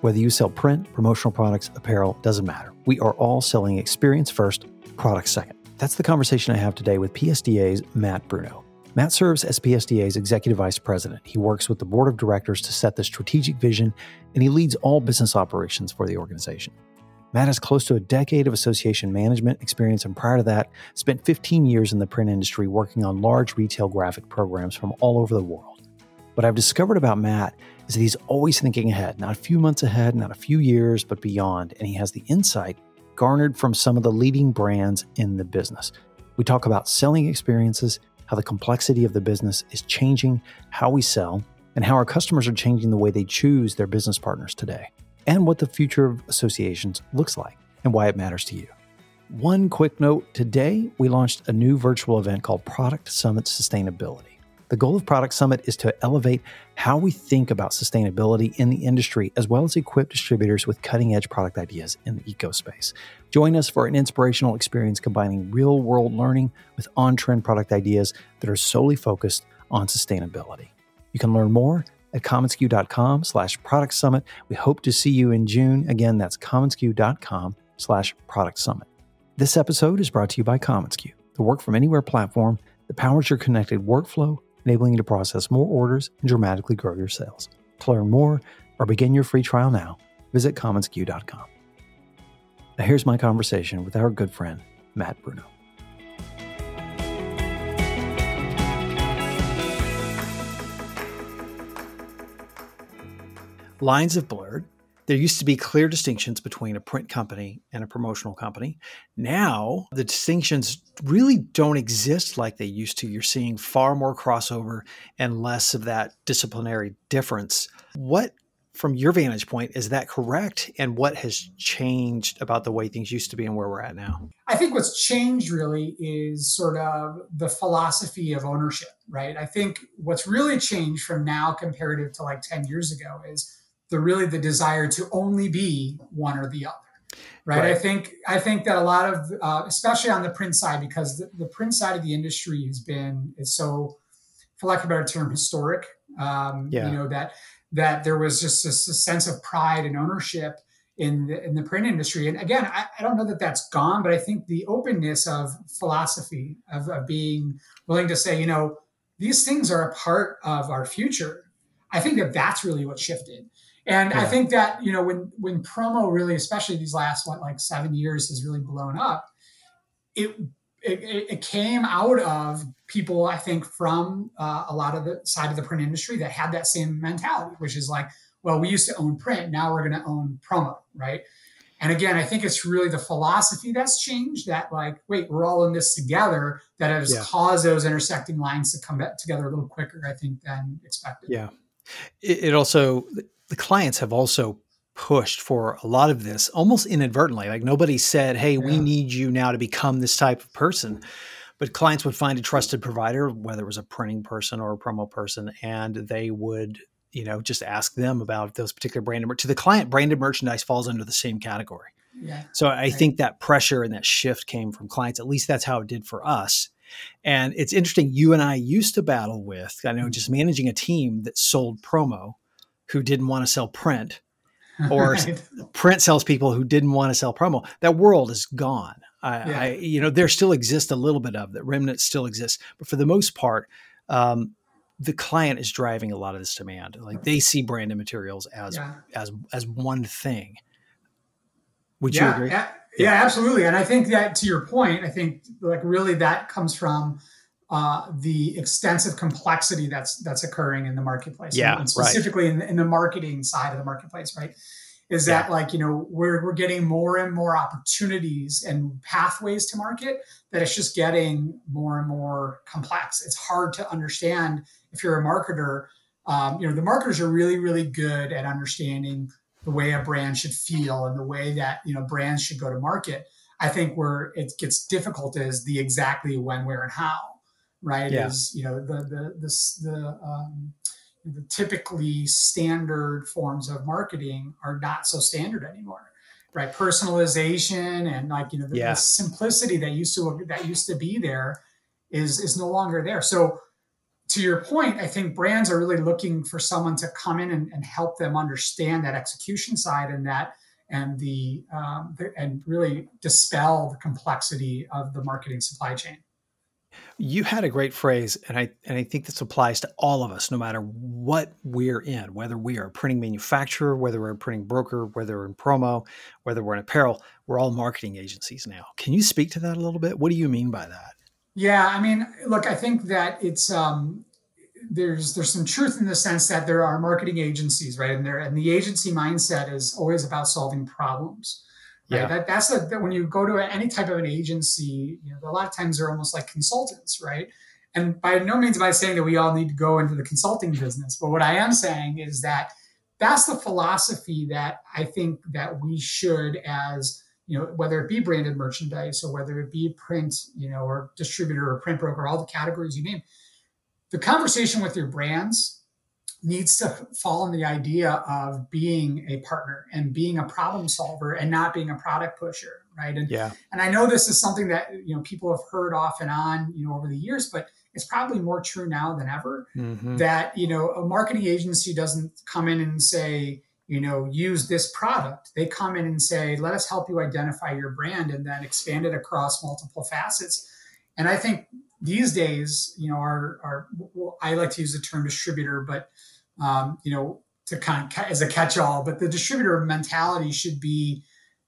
Whether you sell print, promotional products, apparel, doesn't matter. We are all selling experience first, product second. That's the conversation I have today with PSDA's Matt Bruno. Matt serves as PSDA's Executive Vice President. He works with the Board of Directors to set the strategic vision, and he leads all business operations for the organization. Matt has close to a decade of association management experience, and prior to that, spent 15 years in the print industry working on large retail graphic programs from all over the world. What I've discovered about Matt is that he's always thinking ahead, not a few months ahead, not a few years, but beyond. And he has the insight garnered from some of the leading brands in the business. We talk about selling experiences, how the complexity of the business is changing how we sell, and how our customers are changing the way they choose their business partners today, and what the future of associations looks like and why it matters to you. One quick note today, we launched a new virtual event called Product Summit Sustainability. The goal of Product Summit is to elevate how we think about sustainability in the industry, as well as equip distributors with cutting edge product ideas in the eco space. Join us for an inspirational experience combining real world learning with on trend product ideas that are solely focused on sustainability. You can learn more at commonsku.com slash product summit. We hope to see you in June. Again, that's commonsku.com slash product summit. This episode is brought to you by commonsku, the work from anywhere platform that powers your connected workflow enabling you to process more orders and dramatically grow your sales. To learn more or begin your free trial now, visit commonsku.com. Now, here's my conversation with our good friend, Matt Bruno. Lines have blurred there used to be clear distinctions between a print company and a promotional company. Now, the distinctions really don't exist like they used to. You're seeing far more crossover and less of that disciplinary difference. What, from your vantage point, is that correct? And what has changed about the way things used to be and where we're at now? I think what's changed really is sort of the philosophy of ownership, right? I think what's really changed from now comparative to like 10 years ago is the really the desire to only be one or the other right, right. i think i think that a lot of uh, especially on the print side because the, the, print side of the industry has been is so for lack of a better term historic. Um, yeah. you know that that there was just a sense of pride and ownership in the, in the print industry. And again I, I, don't know that that's gone but i think the openness of philosophy of, of being willing to say you know these things are a part of our future. I think that that's really what shifted and yeah. I think that you know when when promo really, especially these last what like seven years, has really blown up. It it, it came out of people, I think, from uh, a lot of the side of the print industry that had that same mentality, which is like, well, we used to own print, now we're going to own promo, right? And again, I think it's really the philosophy that's changed. That like, wait, we're all in this together. That has yeah. caused those intersecting lines to come together a little quicker, I think, than expected. Yeah. It, also the clients have also pushed for a lot of this almost inadvertently. Like nobody said, "Hey, yeah. we need you now to become this type of person." But clients would find a trusted provider, whether it was a printing person or a promo person, and they would, you know, just ask them about those particular branded. To the client, branded merchandise falls under the same category. Yeah. So I right. think that pressure and that shift came from clients. At least that's how it did for us. And it's interesting. You and I used to battle with, I know, mm-hmm. just managing a team that sold promo who didn't want to sell print or right. print salespeople who didn't want to sell promo. That world is gone. I, yeah. I, you know, there still exists a little bit of that remnant still exists, but for the most part, um, the client is driving a lot of this demand. Like they see branded materials as yeah. as as one thing. Would yeah, you agree? Yeah, yeah, absolutely. And I think that to your point, I think like really that comes from uh, the extensive complexity that's that's occurring in the marketplace. Yeah, and specifically right. in, the, in the marketing side of the marketplace, right? Is that yeah. like you know we're we're getting more and more opportunities and pathways to market that it's just getting more and more complex. It's hard to understand if you're a marketer. Um, you know the marketers are really really good at understanding the way a brand should feel and the way that you know brands should go to market. I think where it gets difficult is the exactly when, where, and how. Right? Yeah. Is you know the the the the, um, the typically standard forms of marketing are not so standard anymore right personalization and like you know the, yeah. the, simplicity that used to that used to be there is is no longer there so to your point i think brands are really looking for someone to come in and, and help them understand that execution side and that and the, um, the and really dispel the complexity of the marketing supply chain you had a great phrase, and I and I think this applies to all of us, no matter what we're in, whether we are a printing manufacturer, whether we're a printing broker, whether we're in promo, whether we're in apparel, we're all marketing agencies now. Can you speak to that a little bit? What do you mean by that? Yeah, I mean, look, I think that it's um, there's there's some truth in the sense that there are marketing agencies, right? And there and the agency mindset is always about solving problems. Right? Yeah. That, that's the, that when you go to any type of an agency, you know, a lot of times they're almost like consultants, right? And by no means am I saying that we all need to go into the consulting business, but what I am saying is that that's the philosophy that I think that we should, as you know, whether it be branded merchandise or whether it be print, you know, or distributor or print broker, all the categories you name, the conversation with your brands needs to fall on the idea of being a partner and being a problem solver and not being a product pusher right? And yeah. and i know this is something that you know people have heard off and on you know over the years but it's probably more true now than ever mm-hmm. that you know a marketing agency doesn't come in and say you know use this product. They come in and say let us help you identify your brand and then expand it across multiple facets. And i think these days you know our, our i like to use the term distributor but um, you know, to kind of as a catch-all. But the distributor mentality should be,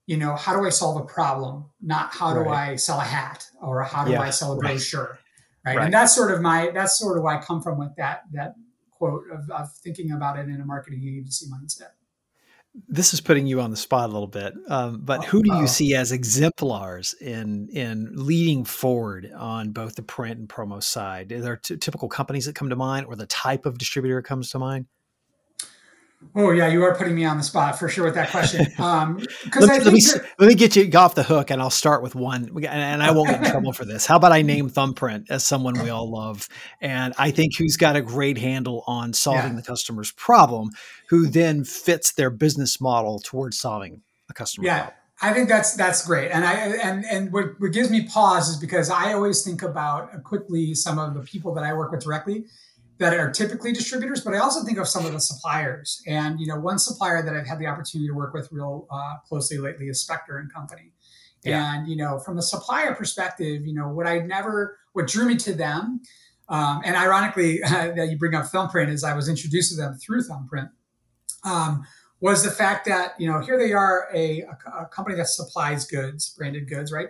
you know, how do I solve a problem, not how do I sell a hat or how do yeah, I sell a brochure, right. right? And that's sort of my that's sort of where I come from with that that quote of, of thinking about it in a marketing agency mindset this is putting you on the spot a little bit, um, but who do you see as exemplars in in leading forward on both the print and promo side? Are there t- typical companies that come to mind, or the type of distributor comes to mind? Oh yeah, you are putting me on the spot for sure with that question. Um, let, let, me, let me get you off the hook, and I'll start with one, and I won't get in trouble for this. How about I name Thumbprint as someone we all love, and I think who's got a great handle on solving yeah. the customer's problem, who then fits their business model towards solving a customer yeah. problem. I think that's that's great, and I and and what, what gives me pause is because I always think about quickly some of the people that I work with directly, that are typically distributors, but I also think of some of the suppliers. And you know, one supplier that I've had the opportunity to work with real uh, closely lately is Spector and Company. Yeah. And you know, from a supplier perspective, you know, what I never, what drew me to them, um, and ironically that you bring up Thumbprint is I was introduced to them through Thumbprint, um, was the fact that you know here they are a, a, a company that supplies goods, branded goods, right?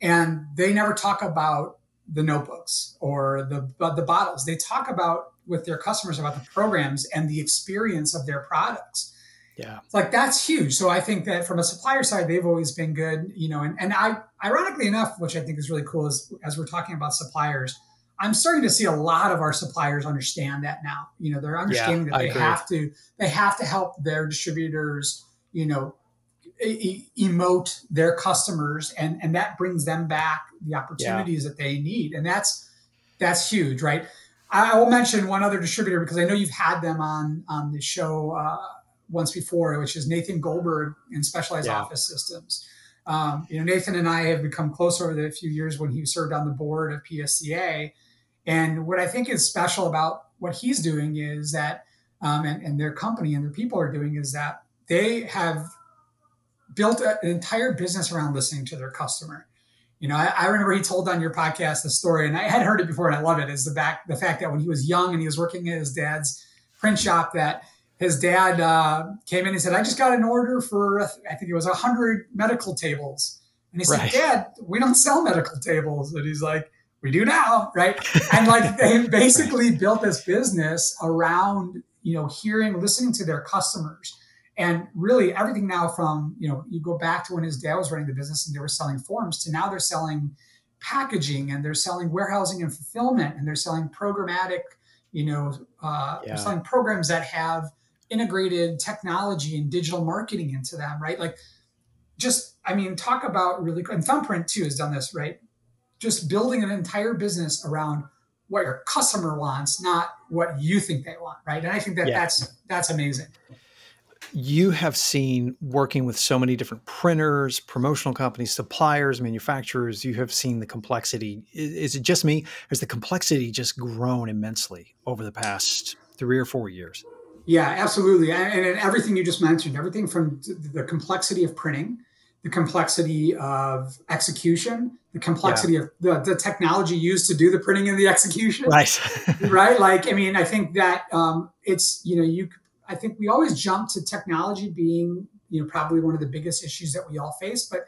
And they never talk about the notebooks or the the bottles. They talk about with their customers about the programs and the experience of their products. Yeah. Like that's huge. So I think that from a supplier side, they've always been good, you know, and, and I ironically enough, which I think is really cool is as we're talking about suppliers, I'm starting to see a lot of our suppliers understand that now. You know, they're understanding yeah, that they have to they have to help their distributors, you know, e- emote their customers and and that brings them back the opportunities yeah. that they need and that's that's huge right I, will mention one other distributor because i know you've had them on on the show uh, once before which is nathan goldberg in specialized yeah. office systems um, you know nathan and i have become close over the few years when he served on the board of psda and what i think is special about what he's doing is that um, and, and their company and their people are doing is that they have built an entire business around listening to their customer. You know, I, I, remember he told on your podcast the story, and I had heard it before, and I love it. Is the back the fact that when he was young and he was working at his dad's print shop, that his dad uh, came in and said, "I just got an order for I think it was hundred medical tables," and he right. said, "Dad, we don't sell medical tables," and he's like. We do now, right? And like they basically built this business around, you know, hearing, listening to their customers and really everything now from, you know, you go back to when his dad was running the business and they were selling forms to now they're selling packaging and they're selling warehousing and fulfillment and they're selling programmatic, you know, uh, yeah. selling programs that have integrated technology and digital marketing into them, right? Like just, I mean, talk about really, and Thumbprint too has done this, right? Just building an entire business around what your customer wants, not what you think they want, right? And I think that yeah. that's that's amazing. You have seen working with so many different printers, promotional companies, suppliers, manufacturers. You have seen the complexity. Is, it just me? Has the complexity just grown immensely over the past three or four years? Yeah, absolutely. And, and everything you just mentioned, everything from the complexity of printing, the complexity of execution, the complexity yeah. of the, the, technology used to do the printing and the execution. Right. right. Like, I mean, I think that um, it's, you know, you, I think we always jump to technology being, you know, probably one of the biggest issues that we all face, but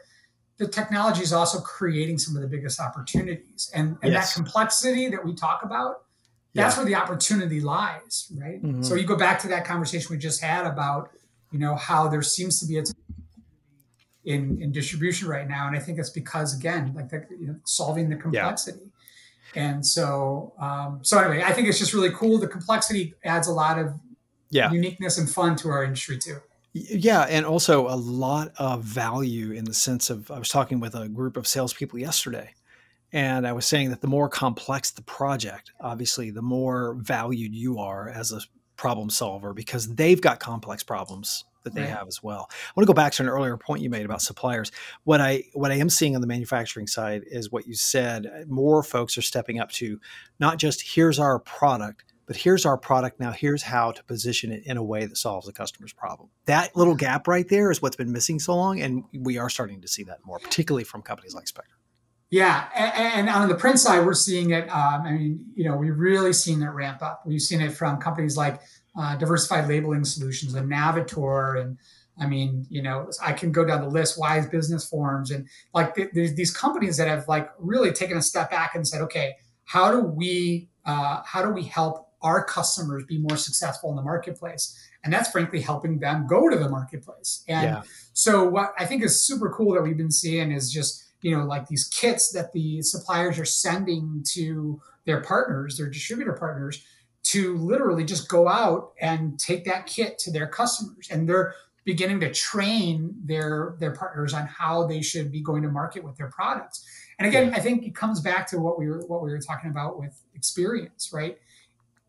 the technology is also creating some of the biggest opportunities. And, and yes. that complexity that we talk about, that's yeah. where the opportunity lies, right? Mm-hmm. So you go back to that conversation we just had about, you know, how there seems to be a in, in distribution right now. And I think it's because again, like the, you know, solving the complexity. Yeah. And so, um, so anyway, I think it's just really cool. The complexity adds a lot of yeah. uniqueness and fun to our industry too. Yeah, and also a lot of value in the sense of I was talking with a group of salespeople yesterday, and I was saying that the more complex the project, obviously, the more valued you are as a problem solver because they've got complex problems that they right. have as well. I want to go back to an earlier point you made about suppliers. What I what I am seeing on the manufacturing side is what you said. More folks are stepping up to not just here's our product, but here's our product now. Here's how to position it in a way that solves the customer's problem. That little gap right there is what's been missing so long, and we are starting to see that more, particularly from companies like Spector. Yeah, and, and, on the print side, we're seeing it. Um, I mean, you know, we've really seen it ramp up. We've seen it from companies like uh, diversified labeling solutions and Navitor and I mean, you know, I can go down the list, Wise Business Forms, and like th- there's these companies that have like really taken a step back and said, okay, how do we uh, how do we help our customers be more successful in the marketplace? And that's frankly helping them go to the marketplace. And yeah. so what I think is super cool that we've been seeing is just you know like these kits that the suppliers are sending to their partners, their distributor partners to literally just go out and take that kit to their customers and they're beginning to train their their partners on how they should be going to market with their products and again i think it comes back to what we were what we were talking about with experience right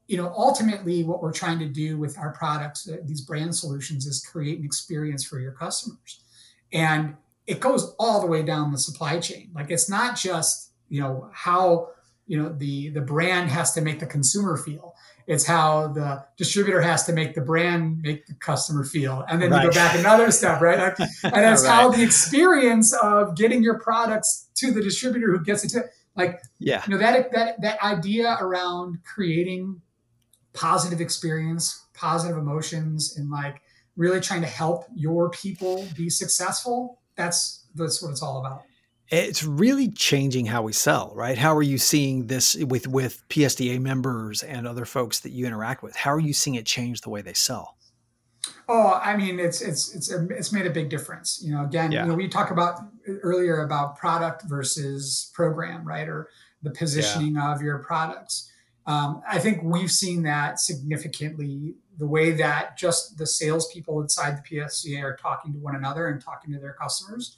you know ultimately what we're trying to do with our products uh, these brand solutions is create an experience for your customers. And it goes all the way down the supply chain. Like it's not just you know how you know the the brand has to make the consumer feel. It's how the distributor has to make the brand make the customer feel. And then right. you go back another step right? And that's right. how the experience of getting your products to the distributor who gets it to like yeah. you know that that that idea around creating positive experience positive emotions and like really trying to help your people be successful that's that's what it's all about it's really changing how we sell, right? How are you seeing this with with PSDA members and other folks that you interact with? How are you seeing it change the way they sell? Oh, I mean, it's it's it's it's made a big difference. You know, again, yeah. you know, we talk about earlier about product versus program, right, or the positioning yeah. of your products. Um, I think we've seen that significantly. The way that just the salespeople inside the PSDA are talking to one another and talking to their customers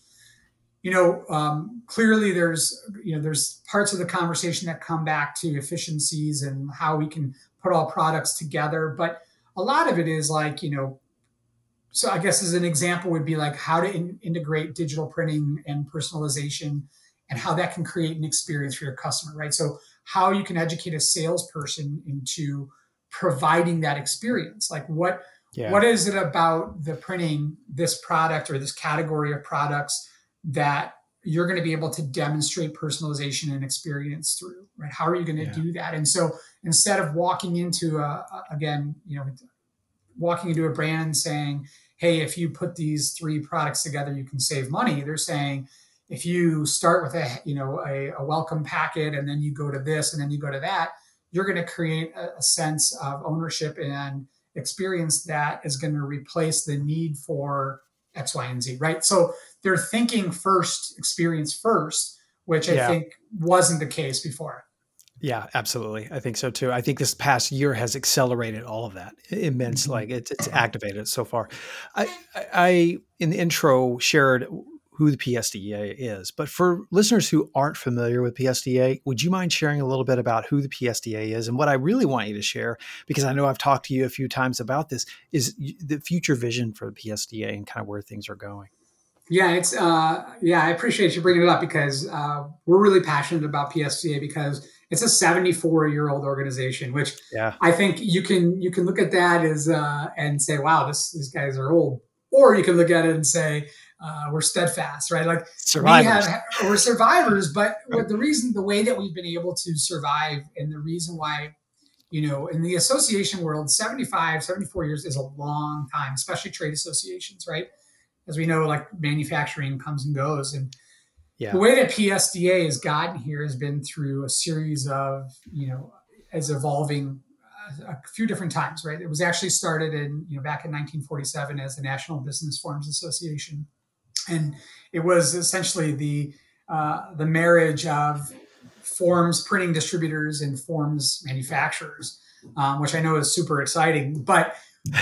you know, um, clearly there's, you know, there's parts of the conversation that come back to efficiencies and how we can put all products together. But a lot of it is like, you know, so I guess as an example would be like how to in- integrate digital printing and personalization and how that can create an experience for your customer, right? So how you can educate a salesperson into providing that experience. Like what, yeah. what is it about the printing this product or this category of products that you're going to be able to demonstrate personalization and experience through right how are you going to yeah. do that and so instead of walking into a, a, again you know walking into a brand saying hey if you put these three products together you can save money they're saying if you start with a you know a, a welcome packet and then you go to this and then you go to that you're going to create a, a sense of ownership and experience that is going to replace the need for X, Y, and Z, right? So they're thinking first, experience first, which I yeah. think wasn't the case before. Yeah, absolutely. I think so too. I think this past year has accelerated all of that immense. Mm-hmm. Like it's, it's activated so far. I, I, in the intro, shared who the PSDA is, but for listeners who aren't familiar with PSDA, would you mind sharing a little bit about who the PSDA is? And what I really want you to share, because I know I've talked to you a few times about this, is the future vision for the PSDA and kind of where things are going. Yeah, it's uh, yeah. I appreciate you bringing it up because uh, we're really passionate about PSDA because it's a 74 year old organization, which yeah. I think you can you can look at that as uh, and say, wow, this these guys are old, or you can look at it and say uh, we're steadfast, right? Like survivors. We have, we're survivors, but what the reason, the way that we've been able to survive, and the reason why you know, in the association world, 75, 74 years is a long time, especially trade associations, right? as we know, like manufacturing comes and goes. And yeah. the way that PSDA has gotten here has been through a series of, you know, as evolving uh, a few different times, right? It was actually started in, you know, back in 1947 as the National Business Forms Association. And it was essentially the, uh, the marriage of forms printing distributors and forms manufacturers, um, which I know is super exciting. But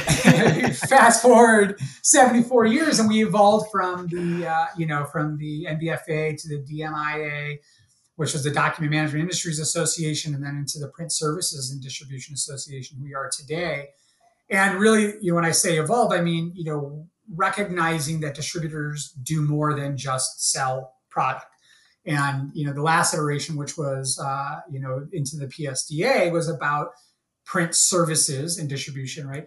fast forward 74 years and we evolved from the uh, you know from the nbfa to the dmia which was the document management industries association and then into the print services and distribution association we are today and really you know when i say evolve i mean you know recognizing that distributors do more than just sell product. And you know the last iteration which was uh, you know into the psda was about print services and distribution right?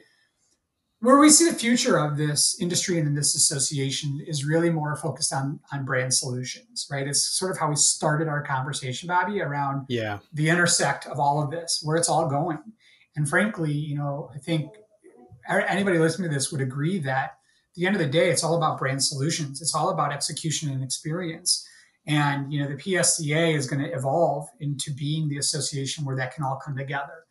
Where we see the future of this industry and in this association is really more focused on on brand solutions right? It's sort of how we started our conversation bobby around yeah. the intersect of all of this where it's all going. And frankly you know i think anybody listening to this would agree that at the end of the day it's all about brand solutions it's all about execution and experience and you know the PSDA is going to evolve into being the association where that can all come together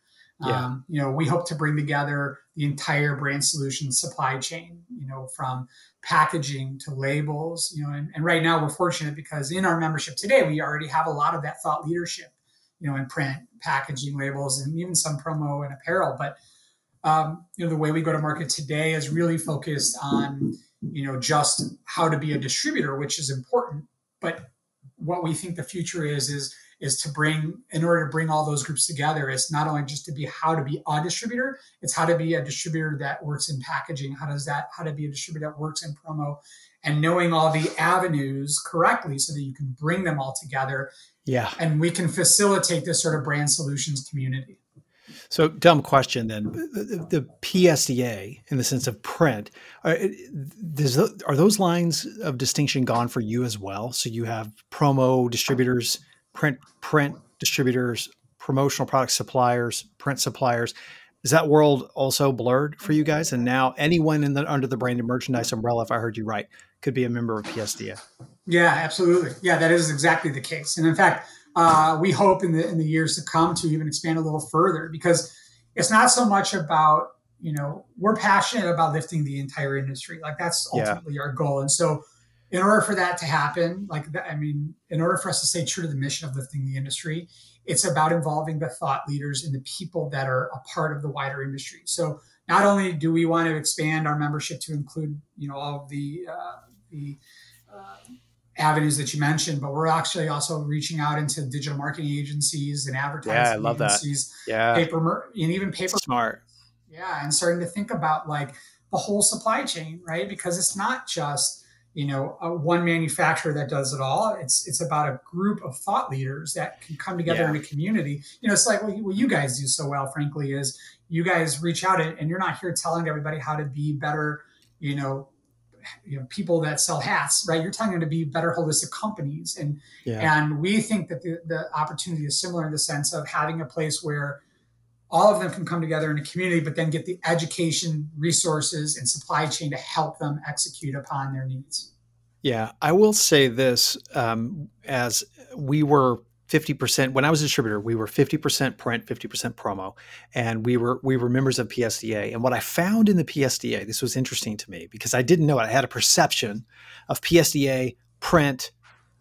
yeah. Um, you know, we hope to bring together the entire brand solution supply chain, you know, from packaging to labels, you know, and, and right now we're fortunate because in our membership today, we already have a lot of that thought leadership, you know, in print, packaging, labels, and even some promo and apparel. But, um, you know, the way we go to market today is really focused on, you know, just how to be a distributor, which is important. But what we think the future is, is is to bring in order to bring all those groups together it's not only just to be how to be a distributor it's how to be a distributor that works in packaging. How does that how to be a distributor that works in promo? And knowing all the avenues correctly so that you can bring them all together. Yeah. And we can facilitate this sort of brand solutions community so, dumb question then. The, the PSDA, in the sense of print, are, are, those lines of distinction gone for you as well? So, you have promo distributors print print distributors, promotional product suppliers, print suppliers. Is that world also blurred for you guys? And now anyone in the under the branded merchandise umbrella, if I heard you right, could be a member of PSDA. Yeah, absolutely. Yeah, that is exactly the case. And in fact, uh, we hope in the in the years to come to even expand a little further because it's not so much about you know we're passionate about lifting the entire industry like that's ultimately yeah. our goal and so in order for that to happen, like I mean, in order for us to stay true to the mission of lifting the industry, it's about involving the thought leaders and the people that are a part of the wider industry. So not only do we want to expand our membership to include, you know, all of the uh, the uh, avenues that you mentioned, but we're actually also reaching out into digital marketing agencies and advertising yeah, I love agencies, that. yeah, paper and even paper smart. Yeah, and starting to think about like the whole supply chain, right? Because it's not just you know a, one manufacturer that does it all it's it's about a group of thought leaders that can come together yeah. in a community you know it's like what you, what you, guys do so well frankly is you guys reach out and, and you're not here telling everybody how to be better you know you know people that sell hats right you're telling them to be better holistic companies and yeah. and we think that the, the opportunity is similar in the sense of having a place where all of them can come together in a community, but then get the education, resources, and supply chain to help them execute upon their needs. Yeah, I will say this um, as we were 50% when I was a distributor, we were 50% print, 50% promo, and we were we were members of PSDA. And what I found in the PSDA, this was interesting to me because I didn't know it. I had a perception of PSDA print,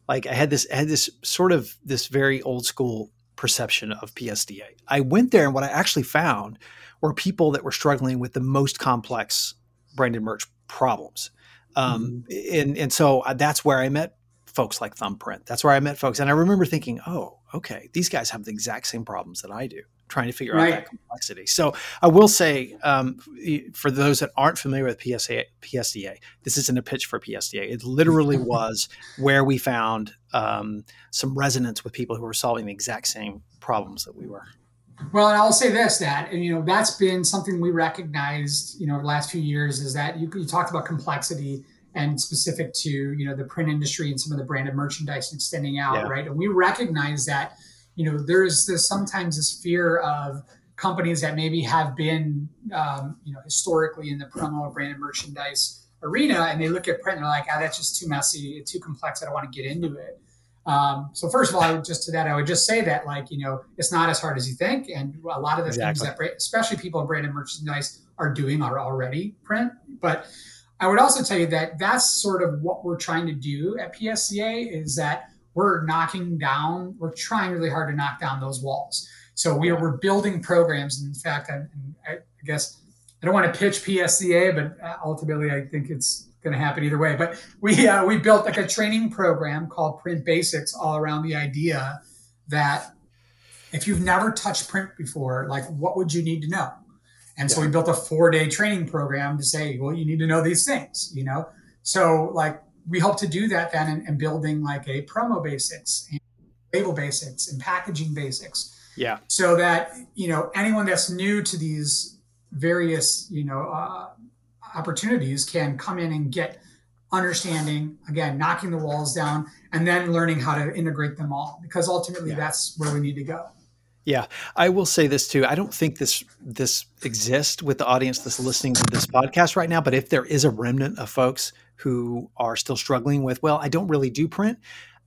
like I had this I had this sort of this very old school perception of PSDA. I went there and what I actually found were people that were struggling with the most complex branded merch problems. Um, mm-hmm. and, and so uh, that's where I met folks like Thumbprint. That's where I met folks. And I remember thinking, oh, okay, these guys have the exact same problems that I do, trying to figure right. out that complexity. So I will say, um, for those that aren't familiar with PSA, PSDA, this isn't a pitch for PSDA. It literally was where we found um, some resonance with people who were solving the exact same problems that we were. Well, and I'll say this: that and you know that's been something we recognized, you know, the last few years is that you, you talked about complexity and specific to you know the print industry and some of the branded merchandise extending out, yeah. right? And we recognize that you know there's this sometimes this fear of companies that maybe have been um, you know historically in the promo branded merchandise arena, and they look at print and they're like, ah, that's just too messy, too complex. I don't want to get into it. Um, so first of all, I would just to that, I would just say that like, you know, it's not as hard as you think. And a lot of the exactly. things that, especially people in branded merchandise are doing are already print. But I would also tell you that that's sort of what we're trying to do at PSDA is that we're knocking down, we're trying really hard to knock down those walls. So we are, we're building programs. And in fact, I, I guess I don't want to pitch PSDA, but ultimately I think it's going to happen either way. But we uh, we built like a training program called Print Basics, all around the idea that if you've never touched print before, like what would you need to know? And yeah. so we built a four day training program to say, well, you need to know these things, you know. So like we hope to do that then in, in building like a promo basics, and label basics, and packaging basics. Yeah. So that you know anyone that's new to these various you know uh, opportunities can come in and get understanding again knocking the walls down and then learning how to integrate them all because ultimately yeah. that's where we need to go yeah i will say this too i don't think this this exists with the audience that's listening to this podcast right now but if there is a remnant of folks who are still struggling with well i don't really do print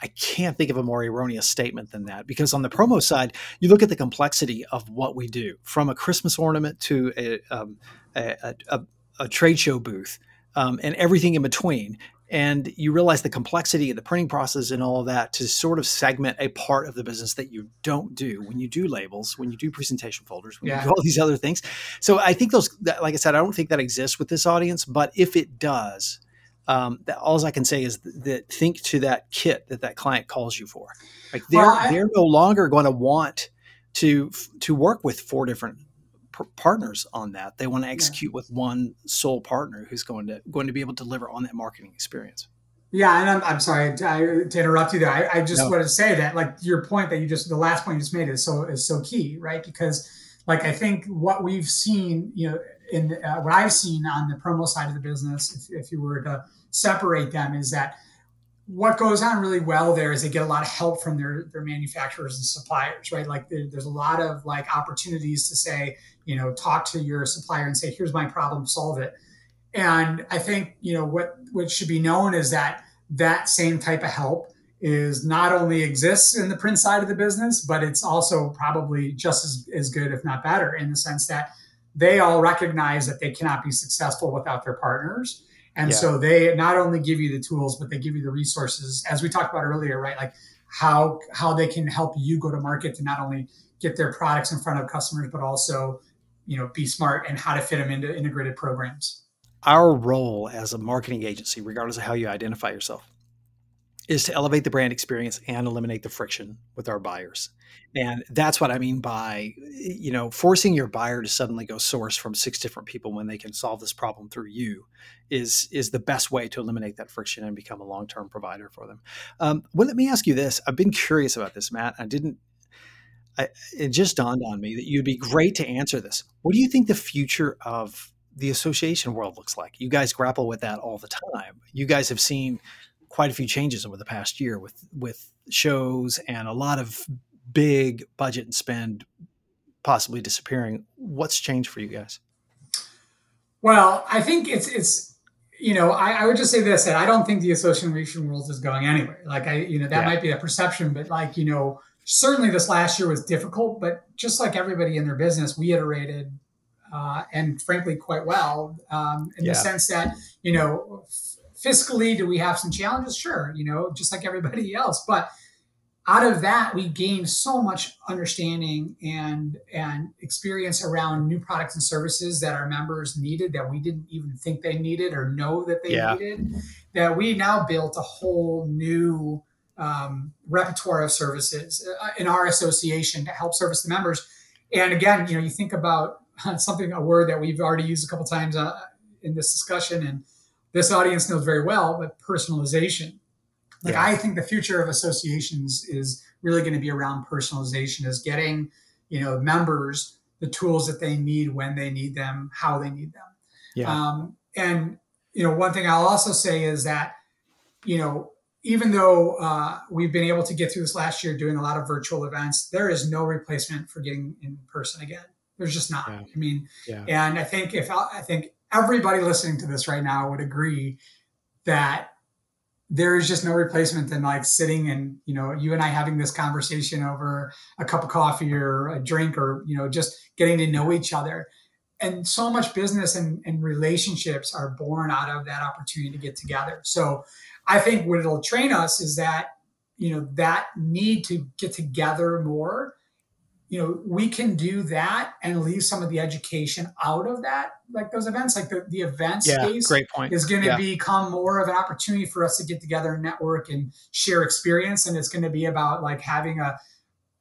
I can't think of a more erroneous statement than that because on the promo side, you look at the complexity of what we do from a Christmas ornament to a, um, a, a, a trade show booth um, and everything in between. And you realize the complexity of the printing process and all of that to sort of segment a part of the business that you don't do when you do labels, when you do presentation folders, when yeah. you do all these other things. So I think those, like I said, I don't think that exists with this audience, but if it does, um, that all I can say is that think to that kit that that client calls you for. Like they're well, I, they're no longer going to want to to work with four different partners on that. They want to execute yeah. with one sole partner who's going to going to be able to deliver on that marketing experience. Yeah, and I'm, I'm sorry to, to interrupt you there. I, I just no. wanted to say that, like your point that you just the last point you just made is so is so key, right? Because like I think what we've seen, you know, in uh, what I've seen on the promo side of the business, if, if you were to separate them, is that what goes on really well there is they get a lot of help from their their manufacturers and suppliers right like there, there's a lot of like opportunities to say you know talk to your supplier and say here's my problem solve it and i think you know what what should be known is that that same type of help is not only exists in the print side of the business but it's also probably just as, as good if not better in the sense that they all recognize that they cannot be successful without their partners and yeah. so they not only give you the tools, but they give you the resources, as we talked about earlier, right? Like how how they can help you go to market to not only get their products in front of customers, but also, you know, be smart and how to fit them into integrated programs. Our role as a marketing agency, regardless of how you identify yourself, is to elevate the brand experience and eliminate the friction with our buyers. And that's what I mean by, you know, forcing your buyer to suddenly go source from six different people when they can solve this problem through you is is the best way to eliminate that friction and become a long term provider for them. Um, well, let me ask you this: I've been curious about this, Matt. I didn't. I, it just dawned on me that you'd be great to answer this. What do you think the future of the association world looks like? You guys grapple with that all the time. You guys have seen quite a few changes over the past year with with shows and a lot of big budget and spend possibly disappearing. What's changed for you guys? Well, I think it's it's you know I, I would just say this that I don't think the association world is going anywhere. Like I you know that yeah. might be a perception, but like you know certainly this last year was difficult, but just like everybody in their business, we iterated uh, and frankly quite well um, in yeah. the sense that you know fiscally, do we have some challenges? Sure, you know, just like everybody else. But out of that we gained so much understanding and and experience around new products and services that our members needed that we didn't even think they needed or know that they yeah. needed that we now built a whole new um, repertoire of services uh, in our association to help service the members and again you know you think about something a word that we've already used a couple times uh, in this discussion and this audience knows very well but personalization like yeah. I think the future of associations is really going to be around personalization, is getting, you know, members the tools that they need when they need them, how they need them. Yeah. Um, and you know, one thing I'll also say is that, you know, even though uh, we've been able to get through this last year doing a lot of virtual events, there is no replacement for getting in person again. There's just not. Yeah. I mean, yeah. and I think if I think everybody listening to this right now would agree that there is just no replacement than like sitting and you know you and I having this conversation over a cup of coffee or a drink or you know just getting to know each other. And so much business and, and relationships are born out of that opportunity to get together. So I think what it'll train us is that you know that need to get together more you know we can do that and leave some of the education out of that like those events like the, the event yeah, space great point. is going to yeah. become more of an opportunity for us to get together and network and share experience and it's going to be about like having a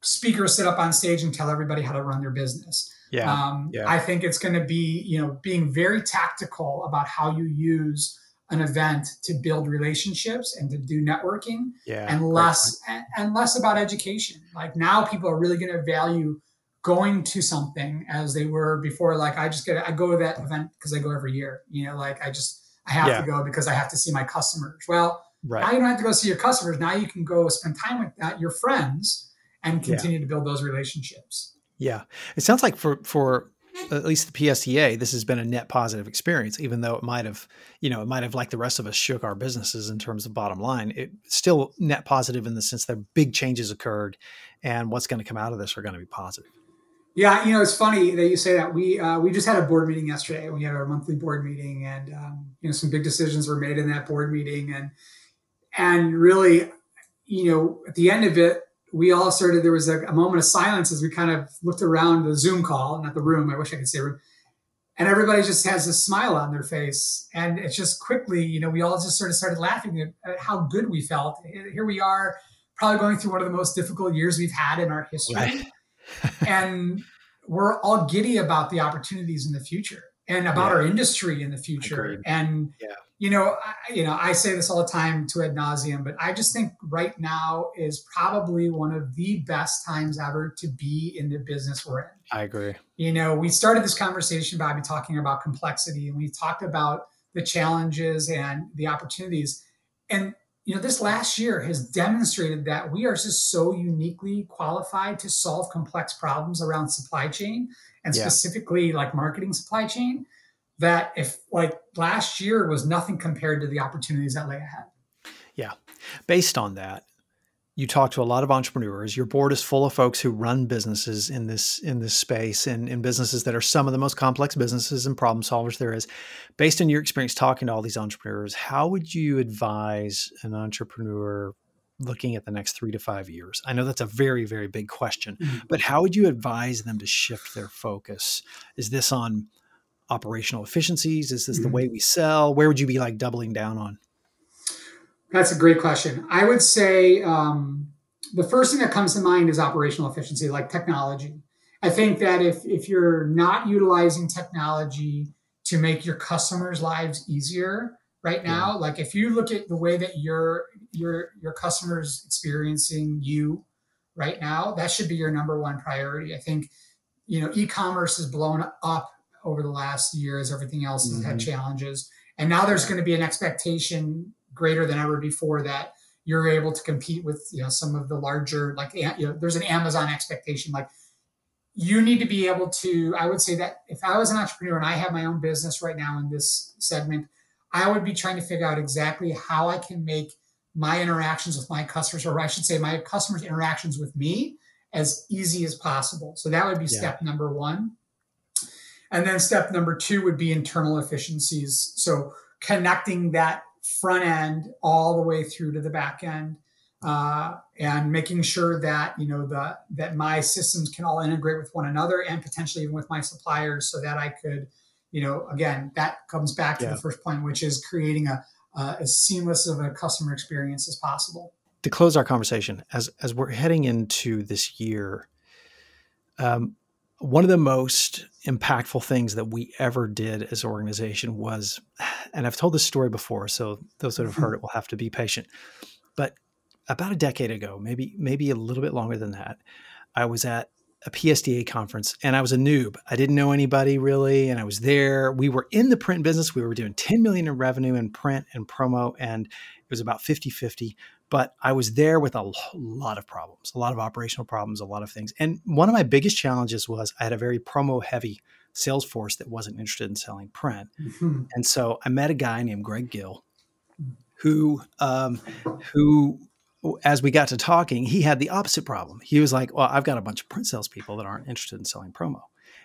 speaker sit up on stage and tell everybody how to run their business yeah, um, yeah. i think it's going to be you know being very tactical about how you use an event to build relationships and to do networking yeah, and less and, and, less about education. Like now people are really going to value going to something as they were before. Like i just get i go to that event because i go every year you know like i just i have yeah. to go because i have to see my customers. Well right. now you don't have to go see your customers. Now you can go spend time with that your friends and continue yeah. to build those relationships. Yeah. It sounds like for for at least the PSDA, this has been a net positive experience, even though it might have, you know, it might have, like the rest of us, shook our businesses in terms of bottom line. It still net positive in the sense that big changes occurred, and what's going to come out of this are going to be positive. Yeah, you know, it's funny that you say that. We uh, we just had a board meeting yesterday. We had our monthly board meeting, and um, you know, some big decisions were made in that board meeting, and and really, you know, at the end of it, we all started, there was a, a, moment of silence as we kind of looked around the Zoom call, not the room. I wish I could say room. And everybody just has a smile on their face. And it's just quickly, you know, we all just sort of started laughing at, at how good we felt. Here we are, probably going through one of the most difficult years we've had in our history. Right. and we're all giddy about the opportunities in the future and about yeah. our industry in the future. Agreed. And yeah you know, I, you know, I say this all the time to ad nauseum, but I just think right now is probably one of the best times ever to be in the business we're in. I agree. You know, we started this conversation, Bobby, talking about complexity, and we talked about the challenges and the opportunities. And you know, this last year has demonstrated that we are just so uniquely qualified to solve complex problems around supply chain and yeah. specifically like marketing supply chain that if like last year was nothing compared to the opportunities that lay ahead. Yeah. Based on that, you talk to a lot of entrepreneurs. Your board is full of folks who run businesses in this in this space and in businesses that are some of the most complex businesses and problem solvers there is. Based on your experience talking to all these entrepreneurs, how would you advise an entrepreneur looking at the next three to five years? I know that's a very, very big question, mm-hmm. but how would you advise them to shift their focus? Is this on operational efficiencies? Is this mm-hmm. the way we sell? Where would you be like doubling down on? That's a great question. I would say um, the first thing that comes to mind is operational efficiency, like technology. I think that if if you're not utilizing technology to make your customers' lives easier right now, yeah. like if you look at the way that your your your customers experiencing you right now, that should be your number one priority. I think you know e-commerce has blown up over the last year as everything else has mm-hmm. had challenges. And now there's going to be an expectation greater than ever before that you're able to compete with you know some of the larger like you know there's an Amazon expectation like you need to be able to I would say that if I was an entrepreneur and I have my own business right now in this segment I would be trying to figure out exactly how I can make my interactions with my customers or I should say my customers interactions with me as easy as possible so that would be yeah. step number 1 and then step number two would be internal efficiencies. So connecting that front end all the way through to the back end. uh, and making sure that you know the that my systems can all integrate with one another and potentially even with my suppliers so that I could you know again that comes back to yeah. the first point which is creating a uh, as seamless of a customer experience as possible. To close our conversation, as as we're heading into this year, um, one of the most impactful things that we ever did as an organization was, and I've told this story before, so those that have heard mm-hmm. it will have to be patient. But about a decade ago, maybe maybe a little bit longer than that, I was at a PSDA conference and I was a noob. I didn't know anybody really. And I was there. We were in the print business. We were doing 10 million in revenue in print and promo. And it was about 50 50. But I was there with a lot of problems, a lot of operational problems, a lot of things. And one of my biggest challenges was I had a very promo heavy sales force that wasn't interested in selling print. Mm-hmm. And so I met a guy named Greg Gill who um, who as we got to talking, he had the opposite problem. He was like, Well, I've got a bunch of print salespeople that aren't interested in selling promo.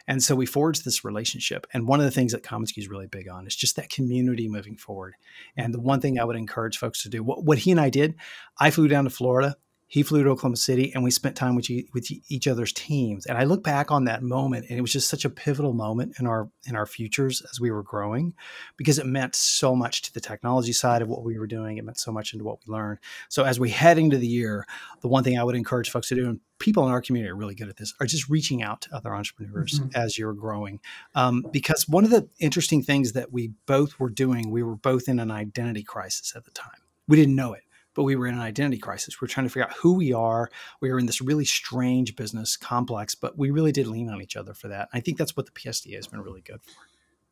And so we forged this relationship. And one of the things that commonsku is really big on is just that community moving forward. And the one thing I would encourage folks to do, what, what he and I did, I flew down to Florida he flew to Oklahoma City and we spent time with, with each other's teams. And I look back on that moment and it was just such a pivotal moment in our in our futures as we were growing because it meant so much to the technology side of what we were doing. It meant so much into what we learned. So as we head into the year, the one thing I would encourage folks to do, and people in our community are really good at this, are just reaching out to other entrepreneurs mm-hmm. as you're growing. Um, because one of the interesting things that we both were doing, we were both in an identity crisis at the time. We didn't know it but we were in an identity crisis. We are trying to figure out who we are. We were in this really strange business complex, but we really did lean on each other for that. I think that's what the PSDA has been really good for.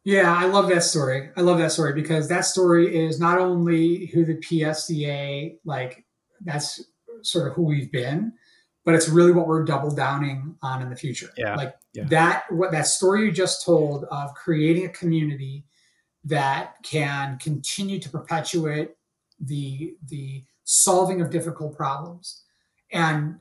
Yeah, I love that story. I love that story because that story is not only who the PSDA like that's sort of who we've been, but it's really what we're double downing on in the future. Yeah. Like yeah. that what that story you just told of creating a community that can continue to perpetuate the the solving of difficult problems. And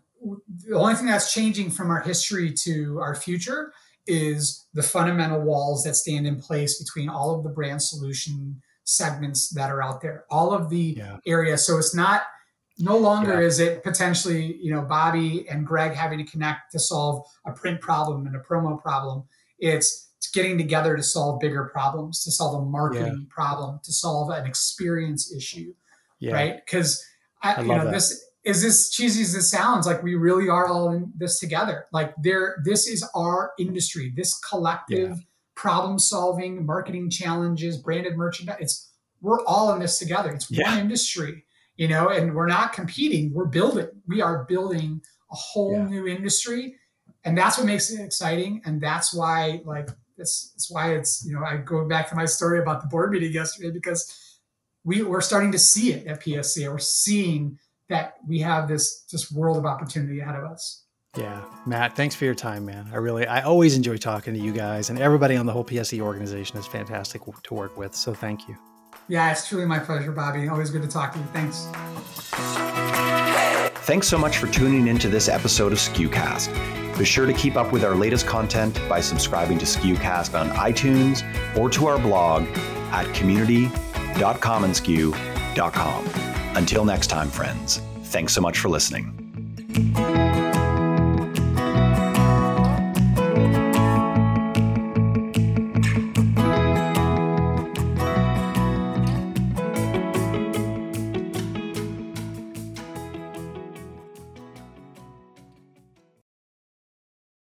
the only thing that's changing from our history to our future is the fundamental walls that stand in place between all of the brand solution segments that are out there, all of the yeah. areas. So it's not no longer yeah. is it potentially you know Bobby and Greg having to connect to solve a print problem and a promo problem. It's it's getting together to solve bigger problems, to solve a marketing yeah. problem, to solve an experience issue, right? Because I, I you know, that. this is this cheesy as this sounds like we really are all in this together. Like there, this is our industry, this collective yeah. problem solving, marketing challenges, branded merchandise. It's we're all in this together. It's yeah. one industry, you know, and we're not competing. We're building. We are building a whole yeah. new industry, and that's what makes it exciting. And that's why, like, that's, that's why it's you know, I go back to my story about the board meeting yesterday because we, we're starting to see it at PSC. We're seeing that we have this just world of opportunity ahead of us. Yeah, Matt, thanks for your time, man. I really, I always enjoy talking to you guys, and everybody on the whole PSE organization is fantastic to work with. So thank you. Yeah, it's truly my pleasure, Bobby. Always good to talk to you. Thanks. Thanks so much for tuning into this episode of SKUcast. Be sure to keep up with our latest content by subscribing to SKUcast on iTunes or to our blog at community www.commonsku.com. Until next time, friends, thanks so much for listening.